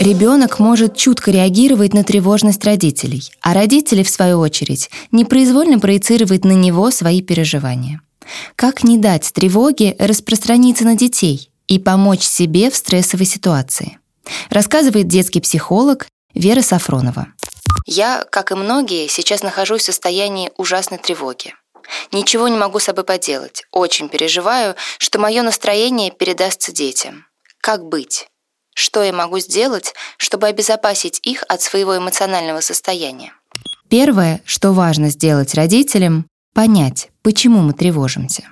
Ребенок может чутко реагировать на тревожность родителей, а родители, в свою очередь, непроизвольно проецировать на него свои переживания. Как не дать тревоге распространиться на детей и помочь себе в стрессовой ситуации? Рассказывает детский психолог Вера Сафронова. Я, как и многие, сейчас нахожусь в состоянии ужасной тревоги. Ничего не могу с собой поделать. Очень переживаю, что мое настроение передастся детям. Как быть? Что я могу сделать, чтобы обезопасить их от своего эмоционального состояния? Первое, что важно сделать родителям, понять, почему мы тревожимся.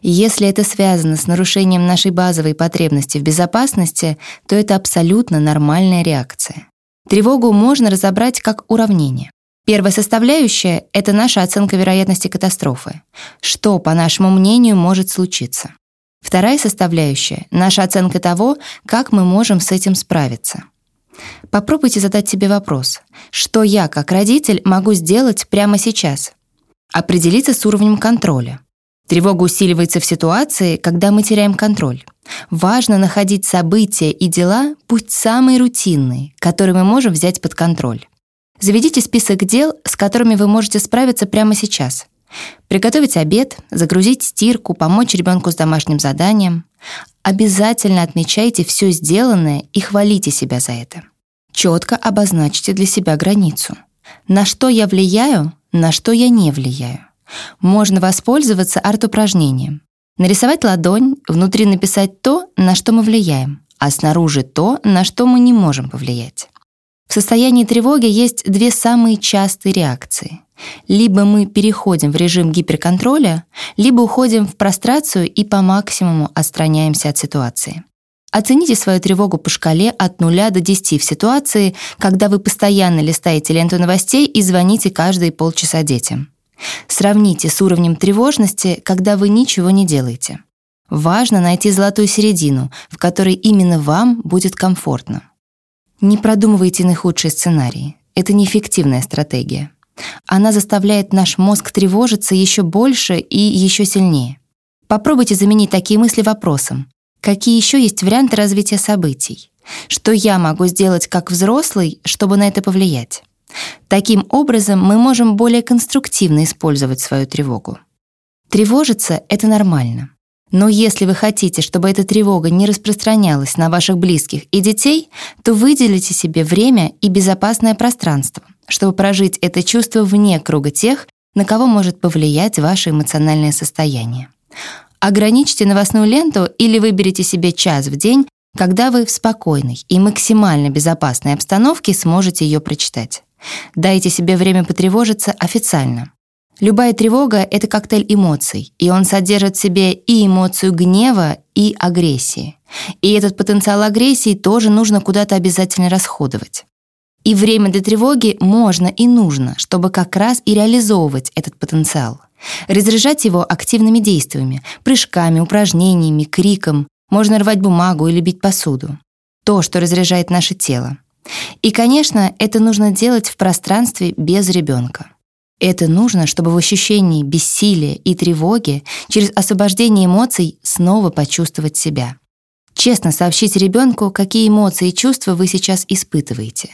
если это связано с нарушением нашей базовой потребности в безопасности, то это абсолютно нормальная реакция. Тревогу можно разобрать как уравнение. Первая составляющая — это наша оценка вероятности катастрофы. Что, по нашему мнению, может случиться? Вторая составляющая — наша оценка того, как мы можем с этим справиться. Попробуйте задать себе вопрос, что я, как родитель, могу сделать прямо сейчас? Определиться с уровнем контроля. Тревога усиливается в ситуации, когда мы теряем контроль. Важно находить события и дела, пусть самые рутинные, которые мы можем взять под контроль. Заведите список дел, с которыми вы можете справиться прямо сейчас — Приготовить обед, загрузить стирку, помочь ребенку с домашним заданием. Обязательно отмечайте все сделанное и хвалите себя за это. Четко обозначьте для себя границу. На что я влияю, на что я не влияю. Можно воспользоваться арт-упражнением. Нарисовать ладонь, внутри написать то, на что мы влияем, а снаружи то, на что мы не можем повлиять. В состоянии тревоги есть две самые частые реакции. Либо мы переходим в режим гиперконтроля, либо уходим в прострацию и по максимуму отстраняемся от ситуации. Оцените свою тревогу по шкале от 0 до 10 в ситуации, когда вы постоянно листаете ленту новостей и звоните каждые полчаса детям. Сравните с уровнем тревожности, когда вы ничего не делаете. Важно найти золотую середину, в которой именно вам будет комфортно. Не продумывайте наихудшие сценарии. Это неэффективная стратегия. Она заставляет наш мозг тревожиться еще больше и еще сильнее. Попробуйте заменить такие мысли вопросом. Какие еще есть варианты развития событий? Что я могу сделать как взрослый, чтобы на это повлиять? Таким образом, мы можем более конструктивно использовать свою тревогу. Тревожиться — это нормально. Но если вы хотите, чтобы эта тревога не распространялась на ваших близких и детей, то выделите себе время и безопасное пространство, чтобы прожить это чувство вне круга тех, на кого может повлиять ваше эмоциональное состояние. Ограничьте новостную ленту или выберите себе час в день, когда вы в спокойной и максимально безопасной обстановке сможете ее прочитать. Дайте себе время потревожиться официально. Любая тревога — это коктейль эмоций, и он содержит в себе и эмоцию гнева, и агрессии. И этот потенциал агрессии тоже нужно куда-то обязательно расходовать. И время для тревоги можно и нужно, чтобы как раз и реализовывать этот потенциал. Разряжать его активными действиями, прыжками, упражнениями, криком. Можно рвать бумагу или бить посуду. То, что разряжает наше тело. И, конечно, это нужно делать в пространстве без ребенка. Это нужно, чтобы в ощущении бессилия и тревоги через освобождение эмоций снова почувствовать себя. Честно сообщите ребенку, какие эмоции и чувства вы сейчас испытываете.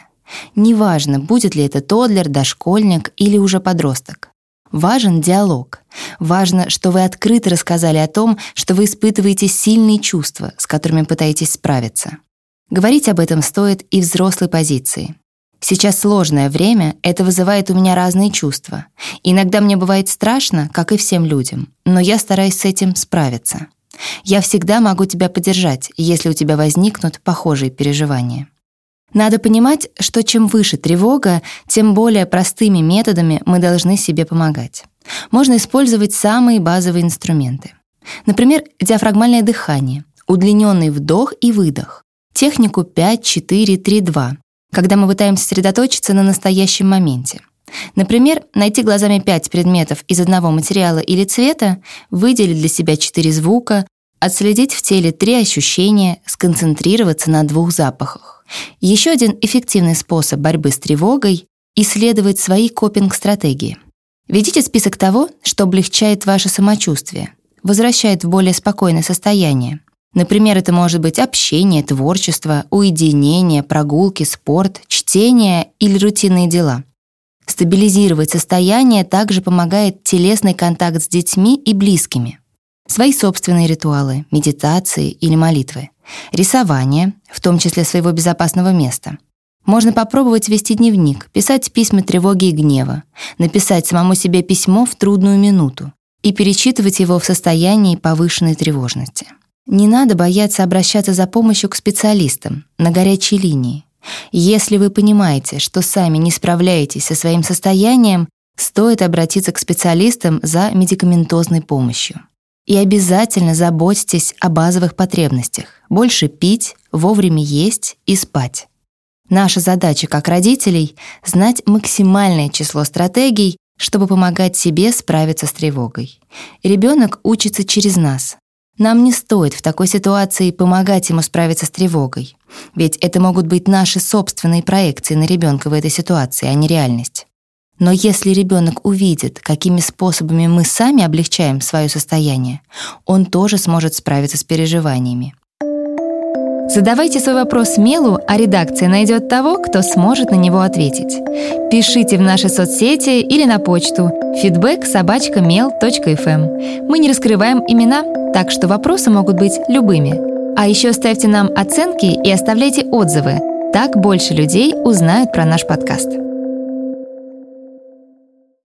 Неважно, будет ли это тодлер, дошкольник или уже подросток. Важен диалог. Важно, что вы открыто рассказали о том, что вы испытываете сильные чувства, с которыми пытаетесь справиться. Говорить об этом стоит и взрослой позиции. Сейчас сложное время, это вызывает у меня разные чувства. Иногда мне бывает страшно, как и всем людям, но я стараюсь с этим справиться. Я всегда могу тебя поддержать, если у тебя возникнут похожие переживания. Надо понимать, что чем выше тревога, тем более простыми методами мы должны себе помогать. Можно использовать самые базовые инструменты. Например, диафрагмальное дыхание, удлиненный вдох и выдох, технику 5-4-3-2, когда мы пытаемся сосредоточиться на настоящем моменте. Например, найти глазами пять предметов из одного материала или цвета, выделить для себя четыре звука, отследить в теле три ощущения, сконцентрироваться на двух запахах. Еще один эффективный способ борьбы с тревогой — исследовать свои копинг-стратегии. Ведите список того, что облегчает ваше самочувствие, возвращает в более спокойное состояние. Например, это может быть общение, творчество, уединение, прогулки, спорт, чтение или рутинные дела. Стабилизировать состояние также помогает телесный контакт с детьми и близкими. Свои собственные ритуалы, медитации или молитвы. Рисование, в том числе своего безопасного места. Можно попробовать вести дневник, писать письма тревоги и гнева, написать самому себе письмо в трудную минуту и перечитывать его в состоянии повышенной тревожности. Не надо бояться обращаться за помощью к специалистам на горячей линии. Если вы понимаете, что сами не справляетесь со своим состоянием, стоит обратиться к специалистам за медикаментозной помощью. И обязательно заботьтесь о базовых потребностях. Больше пить, вовремя есть и спать. Наша задача как родителей — знать максимальное число стратегий, чтобы помогать себе справиться с тревогой. Ребенок учится через нас, нам не стоит в такой ситуации помогать ему справиться с тревогой, ведь это могут быть наши собственные проекции на ребенка в этой ситуации, а не реальность. Но если ребенок увидит, какими способами мы сами облегчаем свое состояние, он тоже сможет справиться с переживаниями. Задавайте свой вопрос Мелу, а редакция найдет того, кто сможет на него ответить. Пишите в наши соцсети или на почту feedback mail.fm. Мы не раскрываем имена, так что вопросы могут быть любыми. А еще ставьте нам оценки и оставляйте отзывы. Так больше людей узнают про наш подкаст.